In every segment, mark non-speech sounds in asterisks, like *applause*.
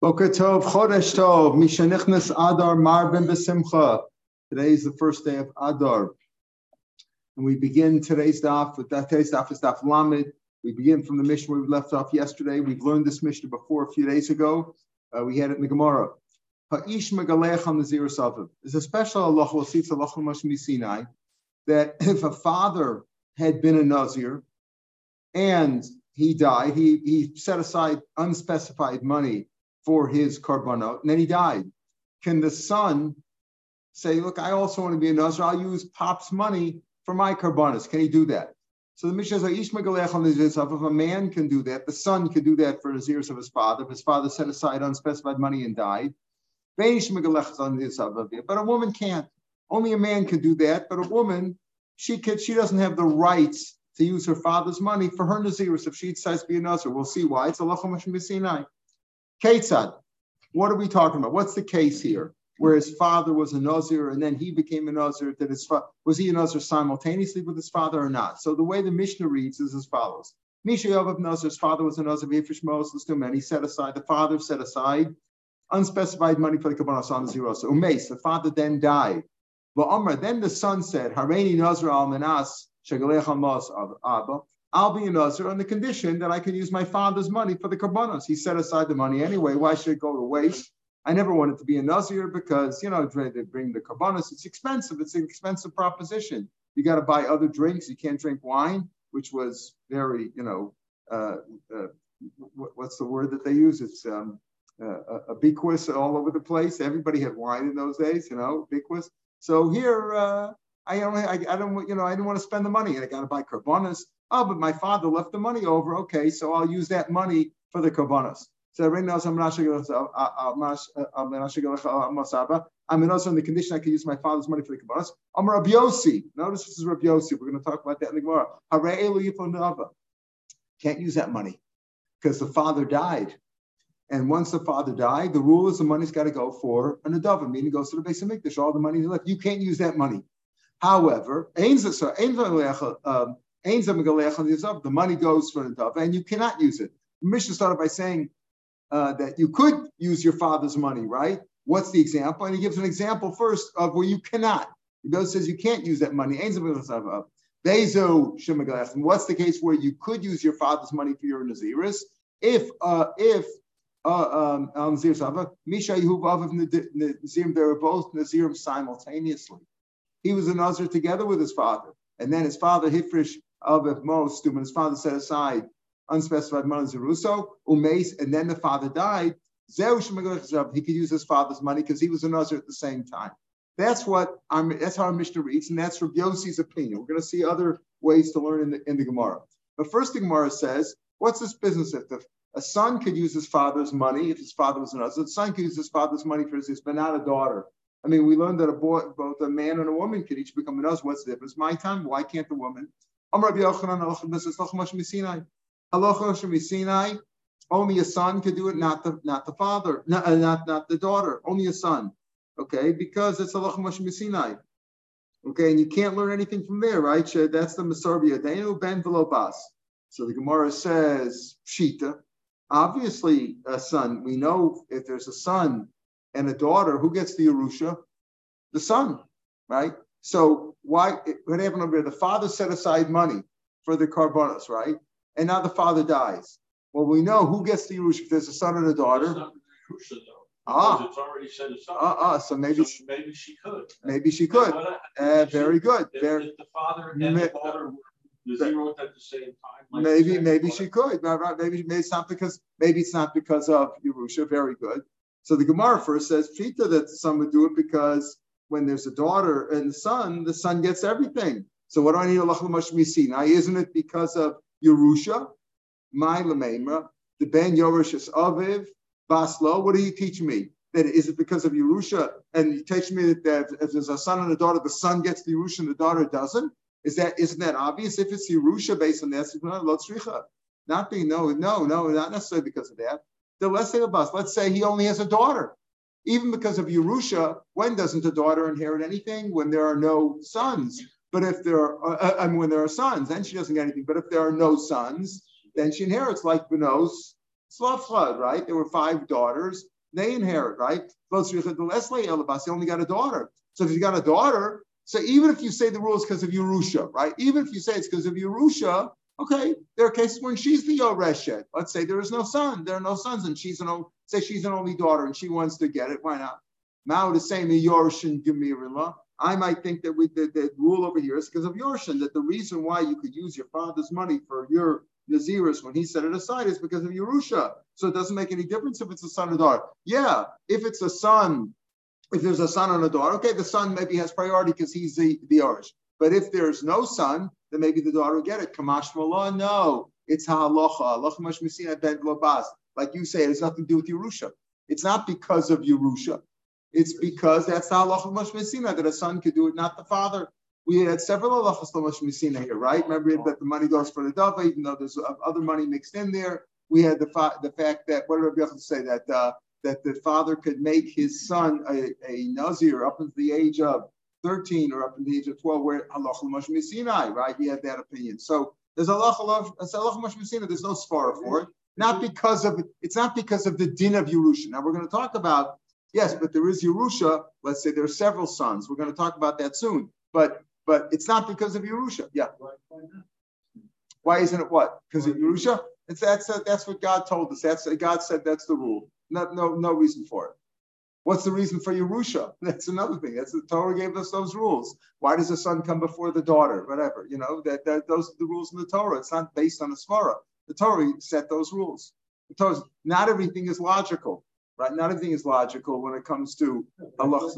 Boker Tov, Chodesh Tov, Mishanichnas Adar Marbin Besimcha. Today is the first day of Adar. And we begin today's daf with that today's daf is daf Lamed. We begin from the Mishnah we left off yesterday. We've learned this Mishnah before a few days ago. Uh, we had it in the Gemara. Ha'ish megalech on the There's a special Allah we'll see Sinai that *laughs* if a father had been a Nazir and he died, he, he set aside unspecified money for his korbanot, and then he died. Can the son say, "Look, I also want to be a nazir. I'll use Pop's money for my korbanos"? Can he do that? So the Mishnah says, "Eish megalach on the zirus of If a man can do that, the son can do that for the years of his father. If his father set aside unspecified money and died, but a woman can't. Only a man can do that, but a woman, she can, she doesn't have the rights to use her father's money for her naziris if she decides to be a nazir. We'll see why. It's Allah Sinai. Ketzad, what are we talking about? What's the case here? Where his father was a Nazir and then he became a Nazir. That his fa- was he a Nazir simultaneously with his father or not? So the way the Mishnah reads is as follows: Misha of Nazir's father was a Nazir. Yifish Moses to and he set aside the father set aside unspecified money for the kabbalah on the zero. So the father then died. But Amr, then the son said, Hareini Nazir al Manas Shagalech Abba. I'll be a Nazir on the condition that I can use my father's money for the karbanos. He set aside the money anyway. Why should it go to waste? I never wanted to be a Nazir because, you know, they bring the karbanos. It's expensive. It's an expensive proposition. You got to buy other drinks. You can't drink wine, which was very, you know, uh, uh, what's the word that they use? It's um, uh, ubiquitous all over the place. Everybody had wine in those days, you know, ubiquitous. So here, uh, I only, I, I, don't, you know, I didn't want to spend the money, and I got to buy karbonas. Oh, but my father left the money over. Okay, so I'll use that money for the karbonas. So right now, I'm also in the condition I can use my father's money for the karbonas. I'm Rabbi Yossi. Notice this is Rabbi Yossi. We're going to talk about that in the Gemara. Can't use that money because the father died. And once the father died, the rule is the money's got to go for an adava, meaning goes to the base of Mikdash. All the money left. You can't use that money. However, the money goes for the dove, and you cannot use it. Mishnah started by saying uh, that you could use your father's money, right? What's the example? And he gives an example first of where you cannot. He goes says you can't use that money. What's the case where you could use your father's money for your naziris? If uh, if uh, um, Misha Nazirim, they were both Nazirim simultaneously. He was a Nazir together with his father. And then his father, Hifrish of most, when his father set aside unspecified money Zeruso, Umes, and then the father died, he could use his father's money because he was a Nazir at the same time. That's what I'm, that's how our Mishnah reads, and that's Rabbi Yossi's opinion. We're going to see other ways to learn in the, in the Gemara. But first, the Gemara says, what's this business if the, a son could use his father's money if his father was a Nazir? The son could use his father's money for his, but not a daughter. I mean, we learned that a boy, both a man and a woman can each become a nose. What's the difference? My time, why can't the woman? Only a son could do it, not the not the father, not uh, not, not the daughter, only a son. Okay, because it's Allah Sinai. Okay, and you can't learn anything from there, right? That's the Masarbia. Danu ben Velobas. So the Gemara says, Shita. Obviously, a son. We know if there's a son and a daughter, who gets the Yerusha? The son, right? So why what happened over here? The father set aside money for the carbonos, right? And now the father dies. Well, we know who gets the Yerusha if there's a son and a daughter. Ah, it's already set aside. Uh, uh, so maybe so maybe she could. Maybe she could. Uh, very good. If, very, if the father and the daughter were the zero at the same time. Like maybe maybe she could. Maybe maybe it's not because maybe it's not because of Yerusha. Very good. So the Gemara first says Pita that some would do it because when there's a daughter and son, the son gets everything. So what do I need Allah Now isn't it because of Yerusha? My Lamemra, the Ben Yorish is Aviv, Baslo. What are you teaching me? That is it because of Yerusha? And you teach me that if there's a son and a daughter, the son gets the Yerusha and the daughter doesn't? Is that isn't that obvious? If it's Yerusha based on that, not being no, no, no, not necessarily because of that the let's say. Let's say he only has a daughter. Even because of Yerusha, when doesn't a daughter inherit anything? When there are no sons. But if there are, uh, I mean, when there are sons, then she doesn't get anything. But if there are no sons, then she inherits like Benos Tzelafchad, right? There were five daughters. They inherit, right? He only got a daughter. So if you got a daughter, so even if you say the rule is because of Yerusha, right? Even if you say it's because of Yerusha, okay, there are cases when she's the Yoreshet. Let's say there is no son, there are no sons, and she's an say she's an only daughter and she wants to get it. Why not? Mao is saying the Yorshin Gemirila. I might think that we the, the rule over here is because of Yorshin, that the reason why you could use your father's money for your Naziris when he set it aside is because of Yerusha. So it doesn't make any difference if it's a son or daughter. Yeah, if it's a son, if there's a son and a daughter, okay, the son maybe has priority because he's the, the Orish. But if there's no son, then maybe the daughter will get it. Kamash Mallah, no. It's ha'alocha. Alocha mash ben globaz. Like you say, it has nothing to do with Yerusha. It's not because of Yerusha. It's because that's the halacha mash that a son could do it, not the father. We had several halachas mash here, right? Remember that the money goes for the dava, even though there's other money mixed in there. We had the fa- the fact that what did Rabbi Yochanan say that uh, that the father could make his son a, a nazir up until the age of 13 or up until the age of 12, where halacha mash right? He had that opinion. So there's halacha mash There's no svara for it. Not because of it's not because of the din of Yerusha. Now we're going to talk about yes, but there is Yerusha. Let's say there are several sons. We're going to talk about that soon. But but it's not because of Yerusha. Yeah. Why isn't it what? Because of Yerusha? It's that's that's what God told us. That's God said that's the rule. No no no reason for it. What's the reason for Yerusha? *laughs* That's another thing. That's the Torah gave us those rules. Why does the son come before the daughter? Whatever, you know, that, that those are the rules in the Torah. It's not based on the Svara. The Torah set those rules. The Torah, not everything is logical, right? Not everything is logical when it comes to Allah.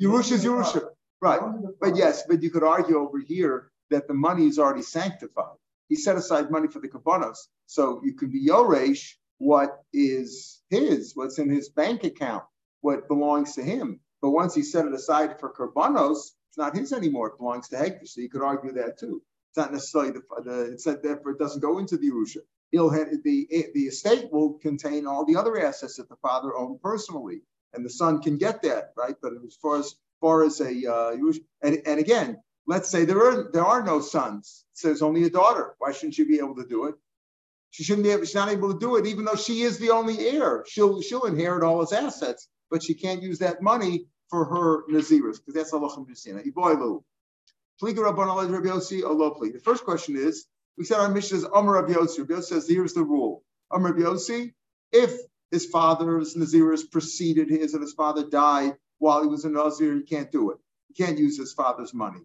Yerusha is Yerusha, right? But yes, but you could argue over here that the money is already sanctified. He set aside money for the kabbanos, so you could be yoresh what is his, what's in his bank account, what belongs to him. But once he set it aside for karbanos, it's not his anymore. It belongs to Hektish. So you could argue that too. It's not necessarily the, the therefore it doesn't go into the Yerusha. He'll have, the the estate will contain all the other assets that the father owned personally, and the son can get that right. But as far as far as a uh, and, and again, let's say there are there are no sons. It says only a daughter. Why shouldn't she be able to do it? She shouldn't be able, she's not able to do it, even though she is the only heir. She'll she'll inherit all his assets, but she can't use that money for her naziris because that's Allah Iboilu. The first question is, we said our Mishnah is Amr Rabbi Yossi. Rabbi Yossi says, here's the rule. Amr Rabbi Yossi, if his father's Naziris preceded his and his father died while he was a Nazir, he can't do it. He can't use his father's money.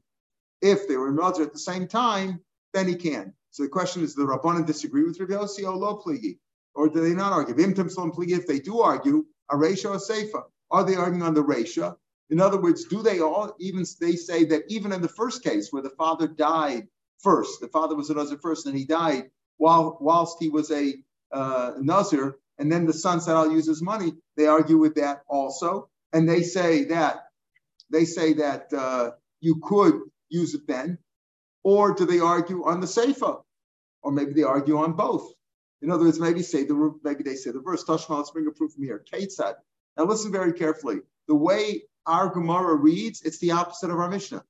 If they were Nazir at the same time, then he can. So the question is, the Rabbanan disagree with Rabbi Yossi? Or do they not argue? If they do argue, a Resha or Seifa, are they arguing on the Resha? In other words, do they all even they say that even in the first case where the father died first, the father was a Nazir first and he died while whilst he was a uh, Nazir, and then the son said, I'll use his money. They argue with that also. And they say that they say that uh, you could use it then. Or do they argue on the Seifa? Or maybe they argue on both. In other words, maybe say the maybe they say the verse, Tashma, let's bring a proof from here. Kate said. Now listen very carefully. The way our Gemara reads, it's the opposite of our Mishnah.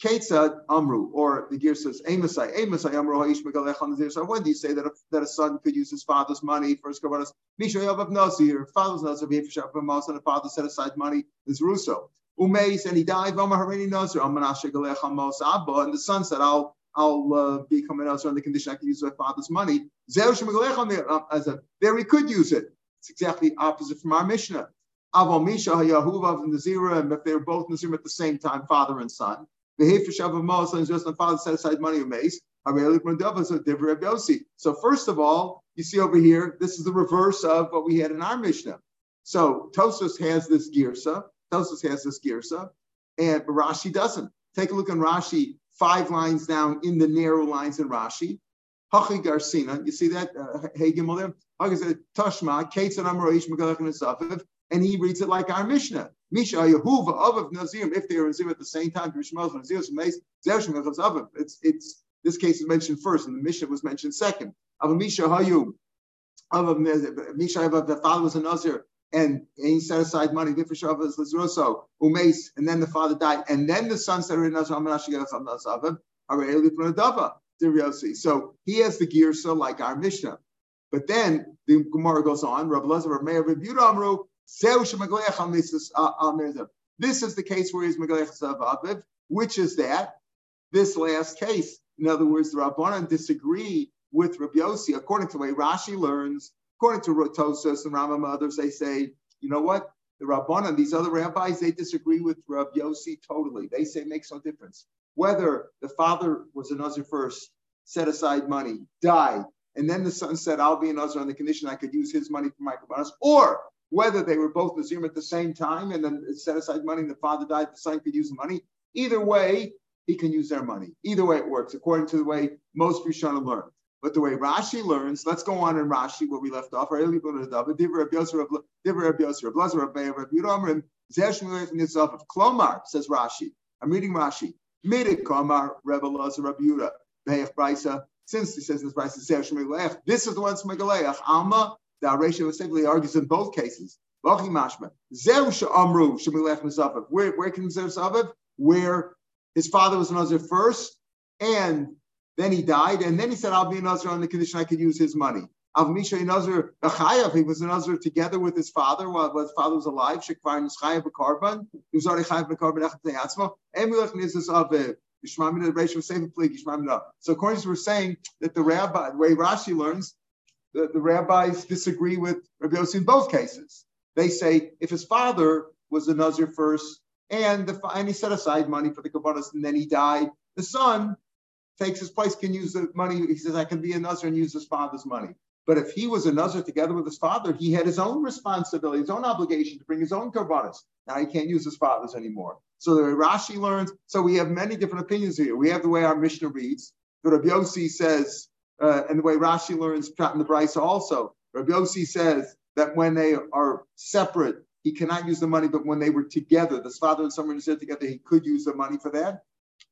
Kate said Amru, or the gear says Amosai, Amosai Amru Haish Megalech When do you say that a, that a son could use his father's money for his kabbalas? Misha Yav Nazir, father's Nazir, and the father set aside money is Russo. Umeis, and he died, Vama Harini Nazir, Amanashe Galech Amos Abba, and the son said, I'll I'll uh, become an Nazir on the condition I can use my father's money. Um, as a there he could use it. It's exactly opposite from our Mishnah. Aval Misha Yahuvav and Nazira, and if they were both Nazir at the same time, father and son. The Hefish of Moses and just the father set aside money of mace. So first of all, you see over here, this is the reverse of what we had in our Mishnah. So Tosfos has this girsa, Tosfos has this girsa, and Rashi doesn't. Take a look on Rashi, five lines down in the narrow lines in Rashi. Hachi Garsina, you see that? Uh, hey Gimelim, Tashma, Kates and and he reads it like our Mishnah. Misha Yehuva of Nazim, if they are Zim at the same time, it's it's this case is mentioned first, and the Mishnah was mentioned second. Of Misha Hayu, of Misha the father was a Nazir, and, and he set aside money, Vifashavas Lazroso, Umes, and then the father died, and then the son said, So he has the gear, so like our Mishnah. But then the Gemara goes on. Rabbi Lazar, Meir, Rabbi Amru, Uh, this is the case where he's Megalech Aviv. Which is that? This last case. In other words, the Rabbanan disagree with Rabbi Yossi. According to the way Rashi learns, according to Tosfos and Rambam others, they say, you know what? The Rabbanan, these other rabbis, they disagree with Rabbi Yossi totally. They say it makes no difference. Whether the father was a Nazir first, set aside money, died, and then the son said, I'll be a Nazir on the condition I could use his money for my kabbalas, or whether they were both Nazir at the same time and then set aside money and the father died, the son could use the money. Either way, he can use their money. Either way it works, according to the way most Rishonim learn. But the way Rashi learns, let's go on in Rashi where we left off. Klomar says Rashi. I'm reading Rashi. Since he says this this is the one Smegaleach. Alma, the Aresha simply argues in both cases. Where where can Saviv? Where his father was an Nazir first, and then he died, and then he said, I'll be a Nazir on the condition I could use his money. Av Misha Nazir Achayav, he was a Nazir together with his father while his father was alive. Shekvar Nischayav Bekarban. He was already Chayav Bekarban Echat Teyatzma. Emulech Nizis Aviv. So according to we're saying that the rabbi, the way Rashi learns, the, the rabbis disagree with Rabbi Yossi in both cases. They say if his father was a Nazir first and the and he set aside money for the kabbalas and then he died, the son takes his place, can use the money. He says, I can be a Nazir and use his father's money. But if he was a Nazir together with his father, he had his own responsibility, his own obligation to bring his own karbanas. Now he can't use his father's anymore. So the Rashi learns, so we have many different opinions here. We have the way our Mishnah reads. The Rabbi Yossi says, uh, and the way Rashi learns Prat in the Brisa also. Rabbi Yossi says that when they are separate, he cannot use the money, but when they were together, this father and son were together, he could use the money for that.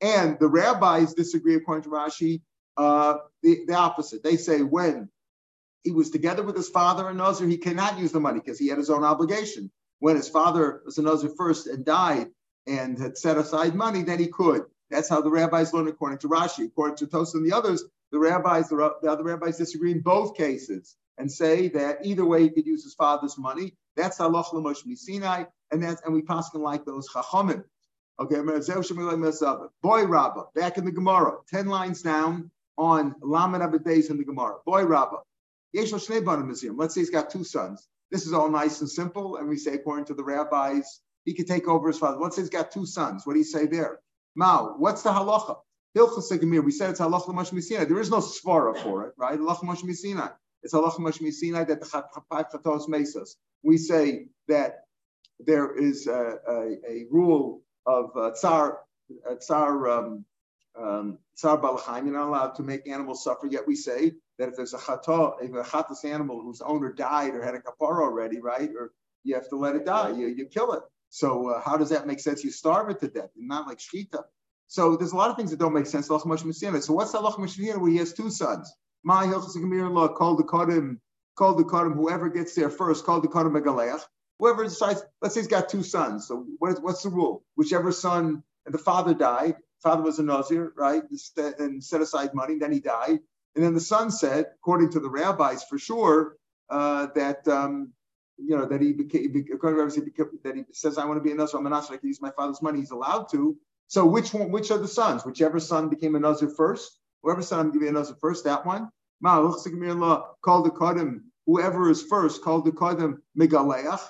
And the rabbis disagree, according to Rashi, uh, the, the opposite. They say when he was together with his father and Nazir, he cannot use the money because he had his own obligation. When his father was a first and died and had set aside money, then he could. That's how the rabbis learn according to Rashi. According to Tosa and the others, the rabbis, the, the other rabbis disagree in both cases and say that either way he could use his father's money. That's halach l'mosh Sinai, and that's and we pass like those chachamim. Okay, oh, boy Rabba, back in the Gemara, ten lines down on Lamed Abedez in the Gemara. Boy rabba, Yesh museum. Let's say he's got two sons. This is all nice and simple, and we say according to the rabbis, he could take over his father. Let's say he's got two sons. What do you say there? Mao, what's the halacha? Hilchas We said it's halacha l'mash There is no svara for it, right? Halacha l'mash It's halacha l'mash that the five chatos mesas. We say that there is a, a, a rule of uh, tsar, uh, tsar, um, um, tsar balachim. You're not allowed to make animals suffer. Yet we say that if there's a chata, if a chatas animal whose owner died or had a kapara already, right? Or you have to let it die. You, you kill it. So uh, how does that make sense? You starve it to death, not like shkita. So there's a lot of things that don't make sense. So what's the lach where he has two sons? My law called the kadim, called the kadim. Whoever gets there first, called the kadim megaleach. Whoever decides, let's say he's got two sons. So what's the rule? Whichever son, and the father died, father was a Nazir, right? And set aside money, then he died. And then the son said, according to the rabbis for sure, uh, that um, you know that he became to became, that he says, I want to be a Nazir, I'm a Nazir, I can use my father's money, he's allowed to. So which one, which are the sons? Whichever son became a Nazir first, whoever son giving a Nazir first, that one. Called the Kadim, whoever is first, called the Kadim Megaleach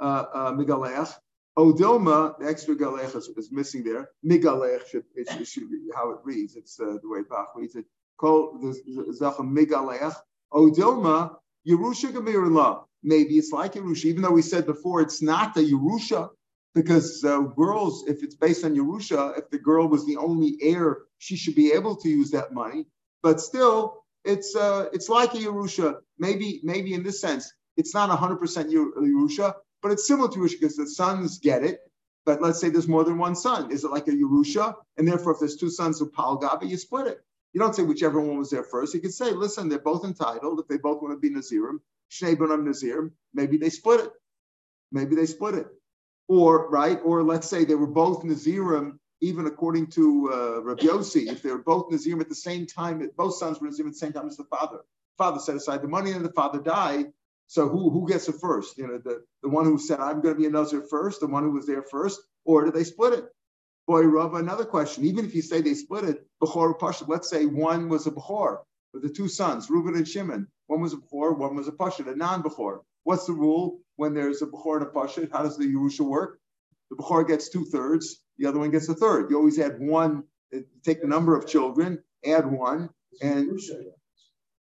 uh, uh, Migaleach. Odilma, the extra galech is, is, missing there. Migalech should, it, should be how it reads. It's uh, the way Bach reads it. Call the Zachem Migalech. Odilma, Yerusha Gemirullah. Maybe it's like Yerusha, even though we said before it's not the Yerusha, because uh, girls, if it's based on Yerusha, if the girl was the only heir, she should be able to use that money. But still, it's uh, it's like a Yerusha. Maybe maybe in this sense, it's not 100% Yerusha, but it's similar to Yerusha because the sons get it. But let's say there's more than one son. Is it like a Yerusha? And therefore, if there's two sons of Palgabi, you split it. You don't say whichever one was there first. You could say, listen, they're both entitled. If they both want to be Nazirim, Shnei Benam Nazirim, maybe they split it. Maybe they split it. Or, right? Or let's say they were both Nazirim, even according to uh, Rabbi Yossi, if they were both Nazirim at the same time, both sons were Nazirim at the same time as the father. father set aside the money and the father died. So who who gets it first? You know, the, the one who said, I'm going to be a Nazir first, the one who was there first, or do they split it? Boy, Rav, another question. Even if you say they split it, Bechor let's say one was a Bechor the two sons, Reuben and Shimon. One was a Bechor, one was a Pashut, a non-Bechor. What's the rule when there's a Bechor and a Pashut? How does the Yerusha work? The Bechor gets two thirds, the other one gets a third. You always add one, uh, take the number of children, add one, and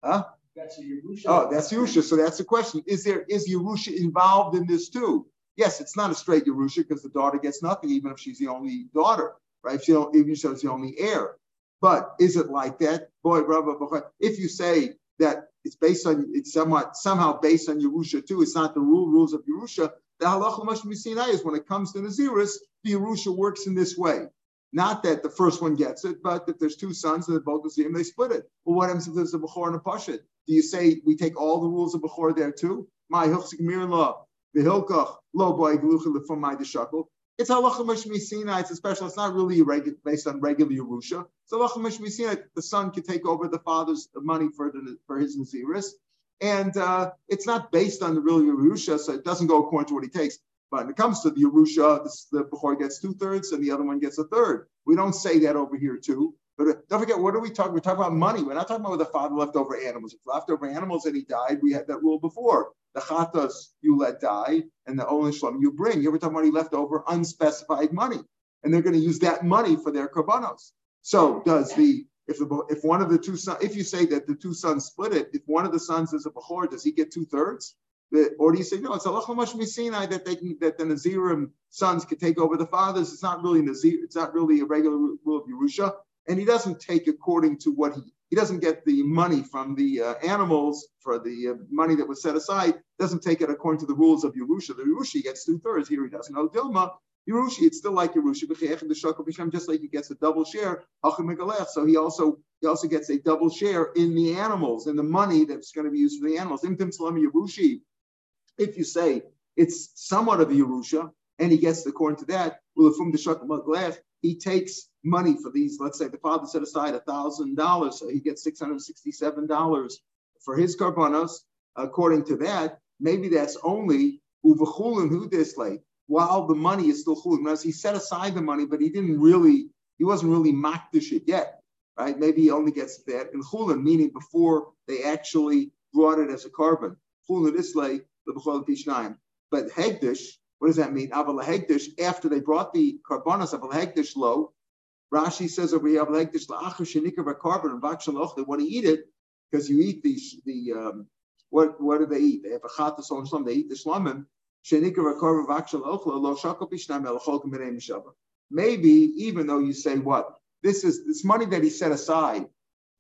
huh? That's a Yerusha. Oh, that's Yerusha. So that's the question. Is there is Yerusha involved in this too? Yes, it's not a straight Yerusha because the daughter gets nothing, even if she's the only daughter, right? If she don't, even if she's the only heir. But is it like that? Boy, brother, if you say that it's based on it's somewhat somehow based on Yerusha too, it's not the rule rules of Yerusha. The halacha seen is when it comes to Naziris, the Yerusha works in this way. Not that the first one gets it, but if there's two sons and they're both Nazirim, they split it. Well, what happens if there's a Bechor and a Pashit? Do you say we take all the rules of Bechor there too? My Hilchsik Mir law, the Hilkach, lo boy glucha from my. It's halacha mishmi. It's a special. It's not really regu- based on regular Yerusha. It's halacha mishmi. The son can take over the father's money for the for his naziris, and uh, it's not based on the real Yerusha, so it doesn't go according to what he takes. But when it comes to the Yerusha, the Bechor gets two thirds and the other one gets a third. We don't say that over here too. But uh, don't forget, what are we talking? We're talking about money. We're not talking about the father left over animals. If left over animals and he died, we had that rule before. The chatas you let die, and the olin shlom you bring. You ever talking about he left over unspecified money, and they're going to use that money for their karbanos. So does the if the if one of the two sons, if you say that the two sons split it, if one of the sons is a bechor, does he get two thirds? or do you say no? It's a lachamash misinai that they can that the Nazirim sons can take over the fathers. It's not really Nazir. It's not really a regular rule of Yerusha, and he doesn't take according to what he he doesn't get the money from the uh, animals for the uh, money that was set aside. Doesn't take it according to the rules of Yerusha. The Yerusha gets two thirds. Here he doesn't. Dilma. Yerushi, it's still like Yerusha, just like he gets a double share. So he also he also gets a double share in the animals, in the money that's going to be used for the animals. Yerushi, if you say it's somewhat of a Yerusha, and he gets according to that, he takes money for these. Let's say the father set aside a thousand dollars, so he gets six hundred sixty-seven dollars for his karbanos. According to that, maybe that's only uvachulin who dislike while the money is still chulin. As he set aside the money, but he didn't really, he wasn't really makdish it yet, right? Maybe he only gets that in chulin, meaning before they actually brought it as a carbon. Chulin islay but Hegdish, what does that mean? Aval Hegdish, after they brought the carbonas of Hegdish low, Rashi says over here, Hegdish la'achar shenikar carbon and vakshaloch, they want to eat it because you eat the, the um, what, what do they eat? They have a chatas on shlom, they eat the mishava. Maybe, even though you say what? This is this money that he set aside,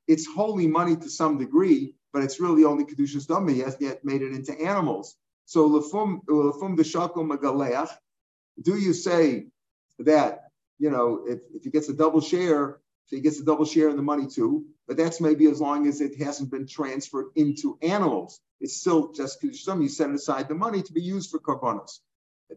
it's holy money to some degree, but it's really only kedushas dama. He hasn't yet made it into animals. So lefum lefum deshakom magaleach. Do you say that you know if, if he gets a double share, if he gets a double share in the money too? But that's maybe as long as it hasn't been transferred into animals. It's still just kedushas You set aside the money to be used for karbanos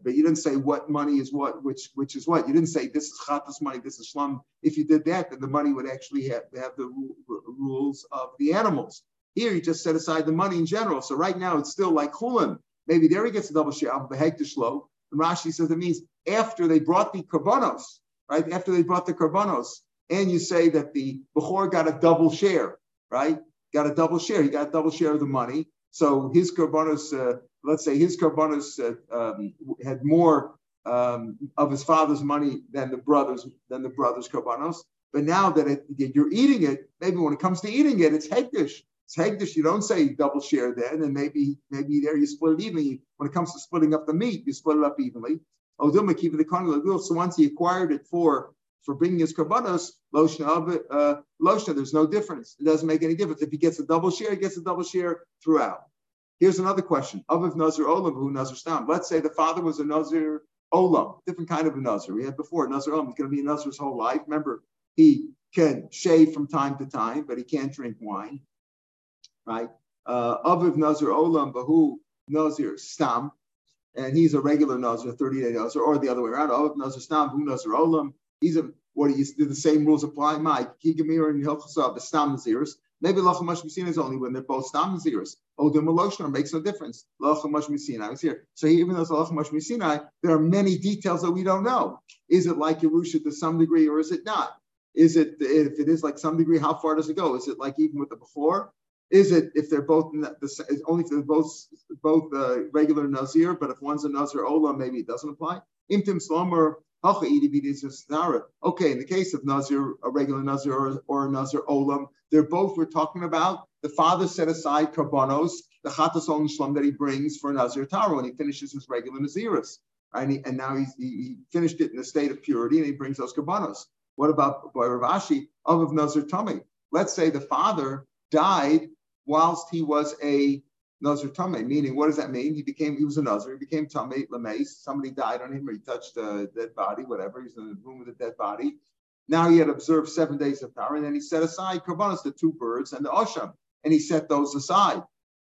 but you didn't say what money is what, which which is what. You didn't say this is chatas money, this is shlum. If you did that, then the money would actually have, have the rules of the animals. Here, you just set aside the money in general. So right now, it's still like chulin. Maybe there he gets a double share of the hektish And Rashi says it means after they brought the karbanos, right? After they brought the karbanos, and you say that the bechor got a double share, right? Got a double share. He got a double share of the money. So his karbanos, uh, let's say his karbanos uh, um, had more um, of his father's money than the brothers than the brothers karbanos. But now that it, you're eating it, maybe when it comes to eating it, it's hektish. It's hegdish. You don't say double share then, and maybe maybe there you split it evenly. When it comes to splitting up the meat, you split it up evenly. So once he acquired it for for bringing his karbanos, it, uh. There's no difference. It doesn't make any difference. If he gets a double share, he gets a double share throughout. Here's another question. Of Nazir Olam, who Nazir Stam? Let's say the father was a Nazir Olam, different kind of a Nazir. We had before Nazir Olam. is going to be a Nazir his whole life. Remember, he can shave from time to time, but he can't drink wine right? Uh, Aviv Nazir Olam Bahu Nazir Stam, and he's a regular Nazir, 30 day Nazir, or the other way around. Aviv Nazir Stam, Hu Nazir Olam. He's a what do you do the same rules apply? My Kigamir and Hilchasa, the Stam Nazirs. Maybe Lacham Mishina is only when they're both Stam Naziris. Oh, the Meloshner makes no difference. Lacham Mishina is here. So even though it's Lacham Mishina, there are many details that we don't know. Is it like Yerusha to some degree or is it not? Is it, if it is like some degree, how far does it go? Is it like even with the before? Is it if they're both the, only if they're both both uh, regular nazir, but if one's a nazir ola, maybe it doesn't apply. Slomer Okay, in the case of nazir, a regular nazir or, or a nazir olam, they're both we're talking about. The father set aside karbanos, the chatas on shlom that he brings for a nazir taro, and he finishes his regular naziris. And, he, and now he, he finished it in a state of purity, and he brings those karbanos. What about by Ravashi of Nazir Tummy? Let's say the father died whilst he was a Nazir Tameh, meaning what does that mean? He became, he was a Nazir, he became Tameh, Lameis, somebody died on him or he touched a dead body, whatever, he's in the room with a dead body. Now he had observed seven days of power, and then he set aside Karbanas, the two birds and the Osham, and he set those aside.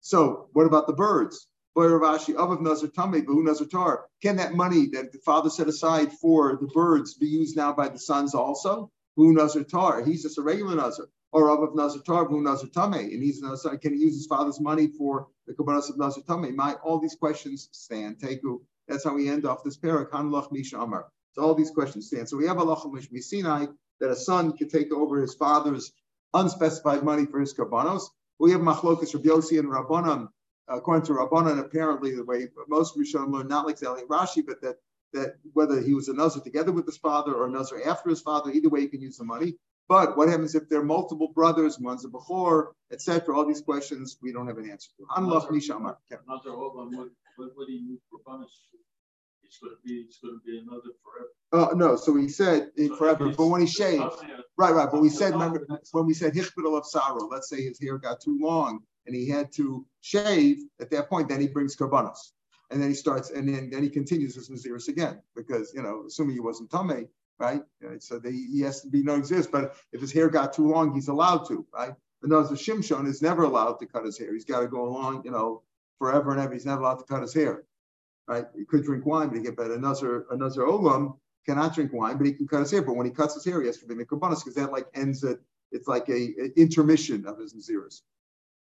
So what about the birds? Can that money that the father set aside for the birds be used now by the sons also? Who Nazar Tar. He's just a regular Nazar or of Nazar Tarvu Nazar Tame, and he's Nazar, can he use his father's money for the Kabbalah of Nazar Tame? My all these questions stand. Teku. That's how we end off this parak. Misha Amar. So all these questions stand. So we have Allah Sinai that a son can take over his father's unspecified money for his kabbanos. We have Machlokas Rabbi and Rabbanim. According to Rabbanan, apparently the way most Rishonim learn, not like Zali Rashi, but that that whether he was a Nazar together with his father or a Nazar after his father, either way, he can use the money. But what happens if there are multiple brothers, one's a Bechor, etc.? All these questions we don't have an answer to. What do you use for punishment? It's going to be, it's going to be another forever. Oh no! So he said so forever, but when he shaved, right, right. But we said, remember when we said hichbedel of sorrow. Let's say his hair got too long and he had to shave. At that point, then he brings karbanos, and then he starts, and then, then he continues his naziris again because you know, assuming he wasn't tame, right? So he has to be no exist. But if his hair got too long, he's allowed to, right? But no, the Shimshon is never allowed to cut his hair. He's got to go along, you know, forever and ever. He's never allowed to cut his hair, right? He could drink wine, but he get better. Another another olam cannot drink wine, but he can cut his hair. But when he cuts his hair, he has to be mikrobanus because that like ends it. It's like a, a intermission of his naziris.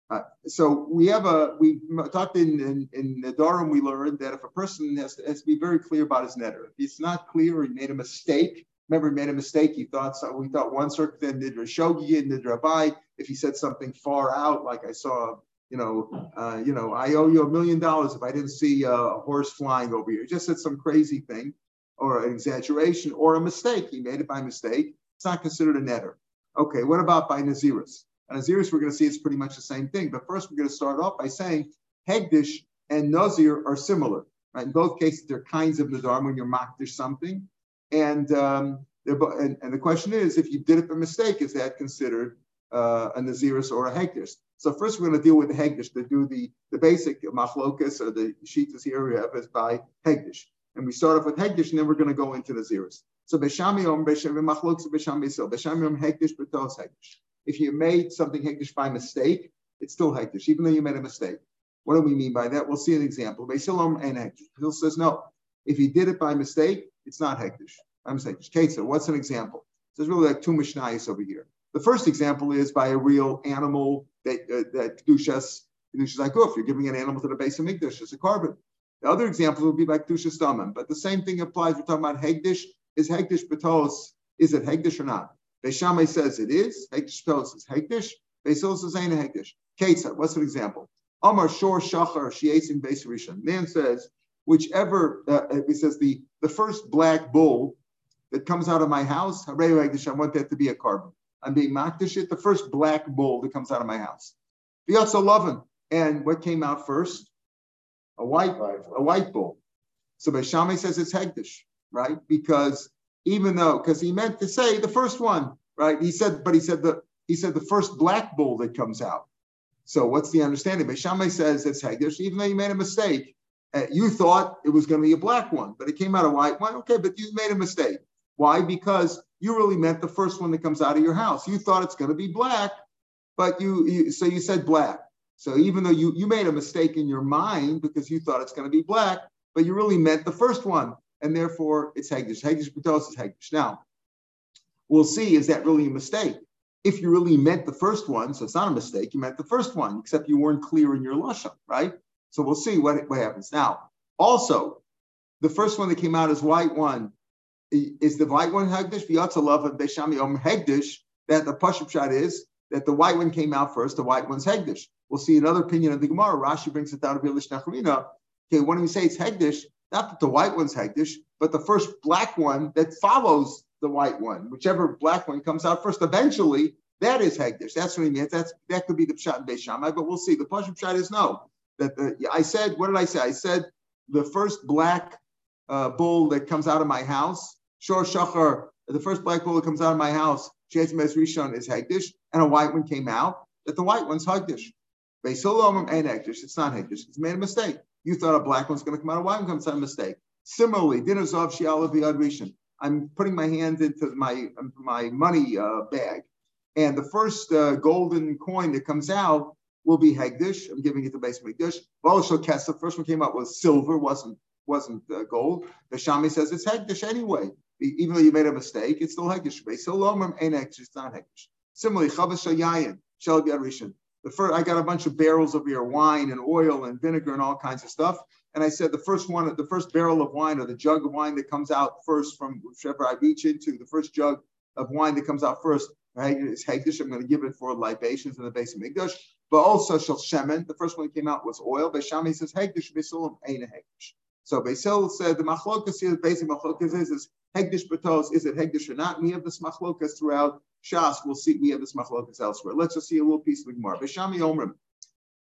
Uh, so we have a we talked in in, in the Durham we learned that if a person has to, has to be very clear about his netter, if he's not clear he made a mistake, remember he made a mistake. He thought so. We thought one circuit then did Rashogi and did Rabbi. If he said something far out, like I saw, you know, uh, you know, I owe you a million dollars if I didn't see a horse flying over here. He just said some crazy thing, or an exaggeration, or a mistake. He made it by mistake. It's not considered a netter. Okay, what about by Naziris? And Naziris, we're going to see it's pretty much the same thing. But first, we're going to start off by saying Hegdish and Nazir are similar. Right? In both cases, they're kinds of Nadar when you're Makdish something. And, um, and, and, the question is, if you did it by mistake, is that considered uh, a Naziris or a Hegdish? So first we're going to deal with the Hegdish to do the, the basic machlokas or the Shitas here we have is by Hegdish. And we start off with Hegdish and then we're going to go into Naziris. So Beis Shammai Om Machlokas Beis Shammai Sil. Beis Shammai Om Hegdish Betos Hegdish. If you made something Hegdish by mistake, it's still Hegdish, even though you made a mistake. What do we mean by that? We'll see an example. Besilom and Hegdish. Hill says no. If you did it by mistake, it's not hektish. I'm saying Ketzer. What's an example? So there's really like two mishnayos over here. The first example is by a real animal that uh, that kedushas kedushas aguf. You're giving an animal to the base of mikdash as a carbon. The other example would be by kedushas damim. But the same thing applies. We're talking about hegdish. Is hegdish betos? Is it hegdish or not? Beis Shammai says it is. Hegdish betos is hegdish. Beis Hillel says ain't hegdish. Ketzer. What's an example? Amar shor shachar sheyesim beis rishon. Man says whichever, uh, it says the, the first black bull that comes out of my house, I want that to be a carbon. I'm being makdish the first black bull that comes out of my house. V'yatza lovin. And what came out first? A white, a white bull. So Beis Shammai says it's Hegdish, right? Because even though, because he meant to say the first one, right? He said, but he said the he said the first black bull that comes out. So what's the understanding? But Shammai says it's Hegdish, even though you made a mistake. Uh, you thought it was going to be a black one, but it came out a white one. Okay, but you made a mistake. Why? Because you really meant the first one that comes out of your house. You thought it's going to be black, but you, you so you said black. So even though you, you made a mistake in your mind because you thought it's going to be black, but you really meant the first one, and therefore it's Hagdish. Hagdish Patos is Hagdish. Now, we'll see, is that really a mistake? if you really meant the first one, so it's not a mistake, you meant the first one, except you weren't clear in your lashon, right? So we'll see what, what happens. Now, also, the first one that came out is white one. Is the white one Hegdish? V'yatzalav and Beis Shammai Om Hegdish, that the Pashup shot is that the white one came out first, the white one's Hegdish. We'll see another opinion of the Gemara. Rashi brings it down to Bilish Nachrina. Okay, when we say it's Hegdish, not that the white one's Hegdish, but the first black one that follows the white one, whichever black one comes out first, eventually, that is Hegdish. That's what he means. That's that could be the Pshat in Beis Shammai, but we'll see. The Pashup Pshat is no. That the, I said, what did I say? I said the first black uh, bull that comes out of my house, Shor Shachar, the first black bull that comes out of my house, Shes Mes Rishon is Hegdish, and a white one came out, that the white one's Hegdish. Beisolom and Hegdish. It's not Hegdish. It's made a mistake. You thought a black one's going to come out, a white one comes out, a mistake. Similarly, dinner Zav Shiala Rishon. I'm putting my hand into my my money uh, bag, and the first uh, golden coin that comes out will be Hegdish. I'm giving it to base Hegdish. Balashal Kesa, the first one came out was silver, wasn't wasn't uh, gold. The Shami says it's Hegdish anyway. Even though you made a mistake, it's still Hegdish. So Lomrim ain't Hegdish, it's not Hegdish. Similarly, Chavis Shayayin, Shel Rishon. The first, I got a bunch of barrels of your wine and oil and vinegar and all kinds of stuff. And I said the first one, the first barrel of wine or the jug of wine that comes out first from whichever I reach into, the first jug of wine that comes out first, right, is Hegdish. I'm going to give it for libations in the base of Migdash. But also Shal Shemen, the first one that came out was oil. Shami says Hegdish Bisulam ain't a Hegdish. So Basil said the machlokas here, the basic machlokas is, is Hegdish Batos, is it Hegdish or not? We have this machlokas throughout Shas. We'll see, we have this machlokas elsewhere. Let's just see a little piece of the Gemara. Beis Shammai Omrim.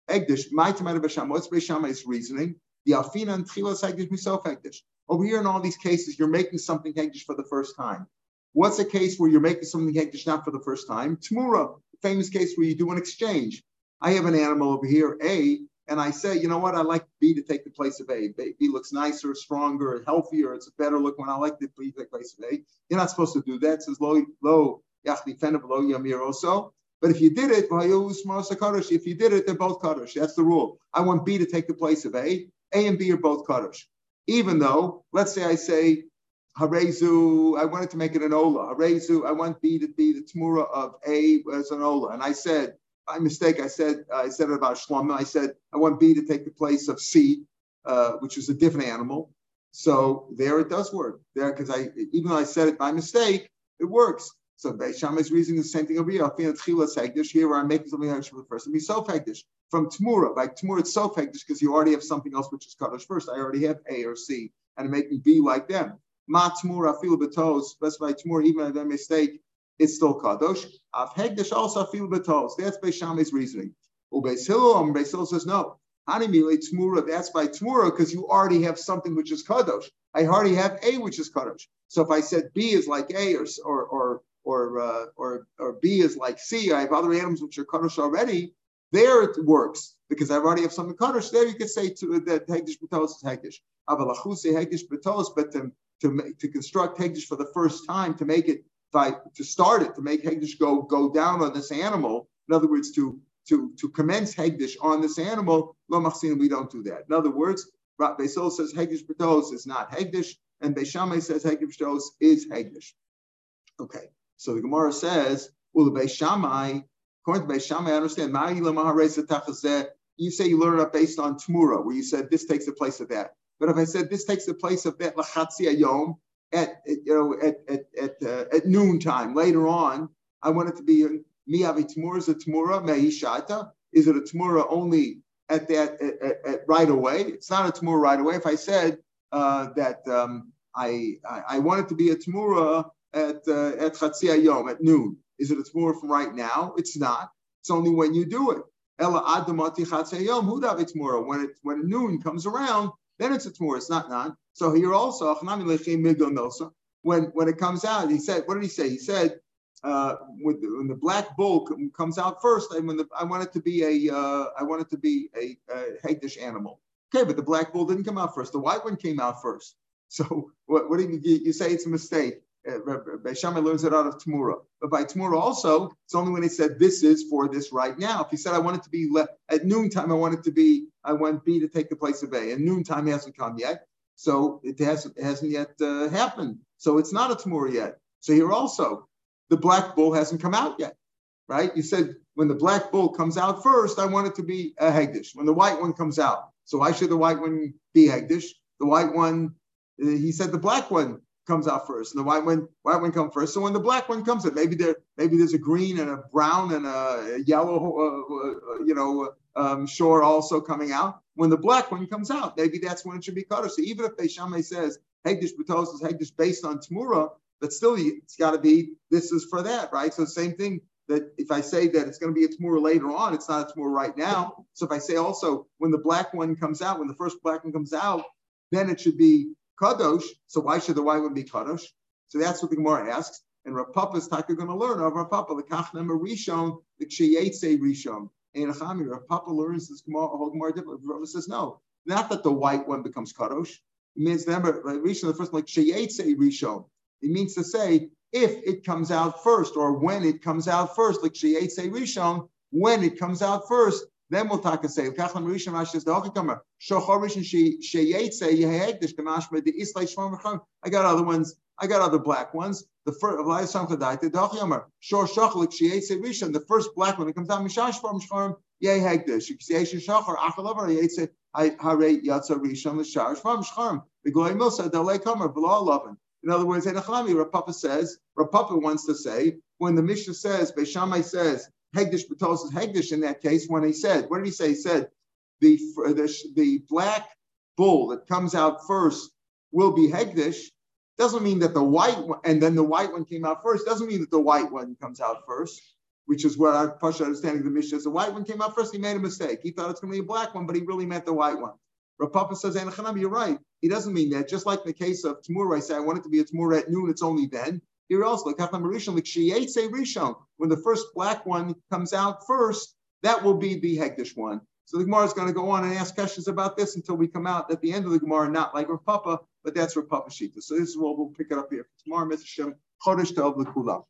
Hegdish, my tomato Besham. What's Beis Shammai's reasoning? The Alfina and Tchilas Hegdish, Misof Hegdish. Over here in all these cases, you're making something Hegdish for the first time. What's a case where you're making something Hegdish not for the first time? Tamura, famous case where you do an exchange. I have an animal over here, A, and I say, you know what, I like B to take the place of A. B, B looks nicer, stronger, healthier. It's a better look when I like the B to take the place of A. You're not supposed to do that. It says low, low, low yamir also. But if you did it, if you did it, they're both kaddish. That's the rule. I want B to take the place of A. A and B are both kaddish. Even though, let's say I say, Harezu, I wanted to make it an Ola. Harezu, I want B to be the Tmura of A as an Ola. And I said, by mistake, I said I said it about Shlomo. I said I want B to take the place of C, uh, which is a different animal. So there it does work there because I even though I said it by mistake, it works. So Beis Shammai is reasoning the same thing over here. Here where I'm making something Hagdish for the first. It'll be so Hagdish from Tmura. By Tmura, it's so Hagdish because you already have something else which is Kaddish first. I already have A or C, and I'm making B like them. Ma Tmura, feel betos, specify Tmura, even if I mistake, it's still kadosh. Av hegdish also feel betos. That's by Shammai's reasoning. Ubeis Hillel, um, Beis Hillel says no. Hanimile tmura. That's by tmura because you already have something which is kadosh. I already have A which is kadosh. So if I said B is like A or or or or uh, or, or B is like C, I have other animals which are kadosh already. There it works because I already have something kadosh. There you could say to, that hegdish betos is hegdish. Avalachuse hegdish betos, but to to, to construct hegdish for the first time to make it by to start it to make Hegdish go go down on this animal. In other words, to to to commence Hegdish on this animal, lo machsin, we don't do that. In other words, Beis Hillel says Hegdish B'tos is not Hegdish, and Beis Shammai says Hegdish B'tos is Hegdish. Okay, so the Gemara says, well, the Beis Shammai, according to Beis Shammai, I understand. You say you learn it based on Tmura, where you said this takes the place of that. But if I said this takes the place of that lachatzi yom at, you know at at at, uh, at noontime later on. I want it to be miyavi tamura is a tamura meishata. Is it a tamura only at that at, at, at, right away? It's not a tamura right away. If I said uh, that um, I, I, I want it to be a tamura at uh, at chatzia yom at noon, is it a tamura from right now? It's not. It's only when you do it. Ella adamati chatzia yom hudav tamura. When it when noon comes around, then it's a tamura. It's not non. So here also, when when it comes out, he said, what did he say? He said, uh, the, when the black bull comes out first, I, when the, I want it to be a, uh, I want it to be a, a hagdish animal. Okay, but the black bull didn't come out first. The white one came out first. So what, what do you, you say? It's a mistake. Uh, Beis Shammai learns it out of Tamura. But by Tamura also, it's only when he said this is for this right now. If he said I want it to be le- at noontime, I want it to be, I want B to take the place of A. And noontime hasn't come yet. So it hasn't, it hasn't yet uh, happened. So it's not a Tamura yet. So here also, the black bull hasn't come out yet. right? You said when the black bull comes out first, I want it to be a Hegdish. When the white one comes out, so why should the white one be Hegdish? The white one, uh, he said the black one comes out first, and the white one, white one comes first. So when the black one comes in, maybe there, maybe there's a green and a brown and a yellow, uh, uh, you know, um, shore also coming out. When the black one comes out, maybe that's when it should be cut. So even if Beis Shammai says Hegdish Batos is Hegdish based on Tamura, but still it's got to be this is for that, right? So same thing that if I say that it's going to be a Tamura later on, it's not a Tamura right now. So if I say also when the black one comes out, when the first black one comes out, then it should be kadosh. So why should the white one be kadosh? So that's what the Gemara asks. And Rav Papa is going to learn of Rav Papa the kachnem rishon the ksheyetze rishon. And Chami Rav Papa learns this Gemara a whole Gemara different. Rav says no, not that the white one becomes kadosh. It means remember like rishon the first like ksheyetze rishon. It means to say if it comes out first or when it comes out first, like sheyetze rishon, when it comes out first, then we'll talk and say, Kachlan Rishon Rashi says, the Hokakamar, Shochar Rishon Sheyetze Yehegdish Kamashma, the Islay Shmom I got other ones, I got other black ones. The first, of Lai Samchadai, the Dachyamer, Shor Shachlik Sheyetze Rishon, the first black one that comes out, Mishash Shmom Shmom, Yehegdish, Yeshe Shachar, Achalavar, Yetze, Hare Yatza Rishon, Lashar Shmom Shmom, the Goy Milsa, Lay Kamer, Below Lovin. In other words, Enachami, Rav Papa says, Rav Papa wants to say, when the Mishnah says, Beis Shammai says, Hegdish Batos is Hegdish in that case when he said, what did he say? He said, the, the, the black bull that comes out first will be Hegdish. Doesn't mean that the white one, and then the white one came out first, doesn't mean that the white one comes out first, which is what our Pasha understanding of the Mishnah is. The white one came out first, he made a mistake. He thought it's going to be a black one, but he really meant the white one. Rav Papa says, you're right. He doesn't mean that. Just like the case of Tamur, I say, I want it to be a Tamur at noon, it's only then. Here also, when the first black one comes out first, that will be the Hegdish one. So the Gemara is going to go on and ask questions about this until we come out at the end of the Gemara, not like Rav Papa, but that's Rav Papa Shita. So this is what we'll pick it up here tomorrow, Mr. Shem. Chodesh Tov L'Kulam.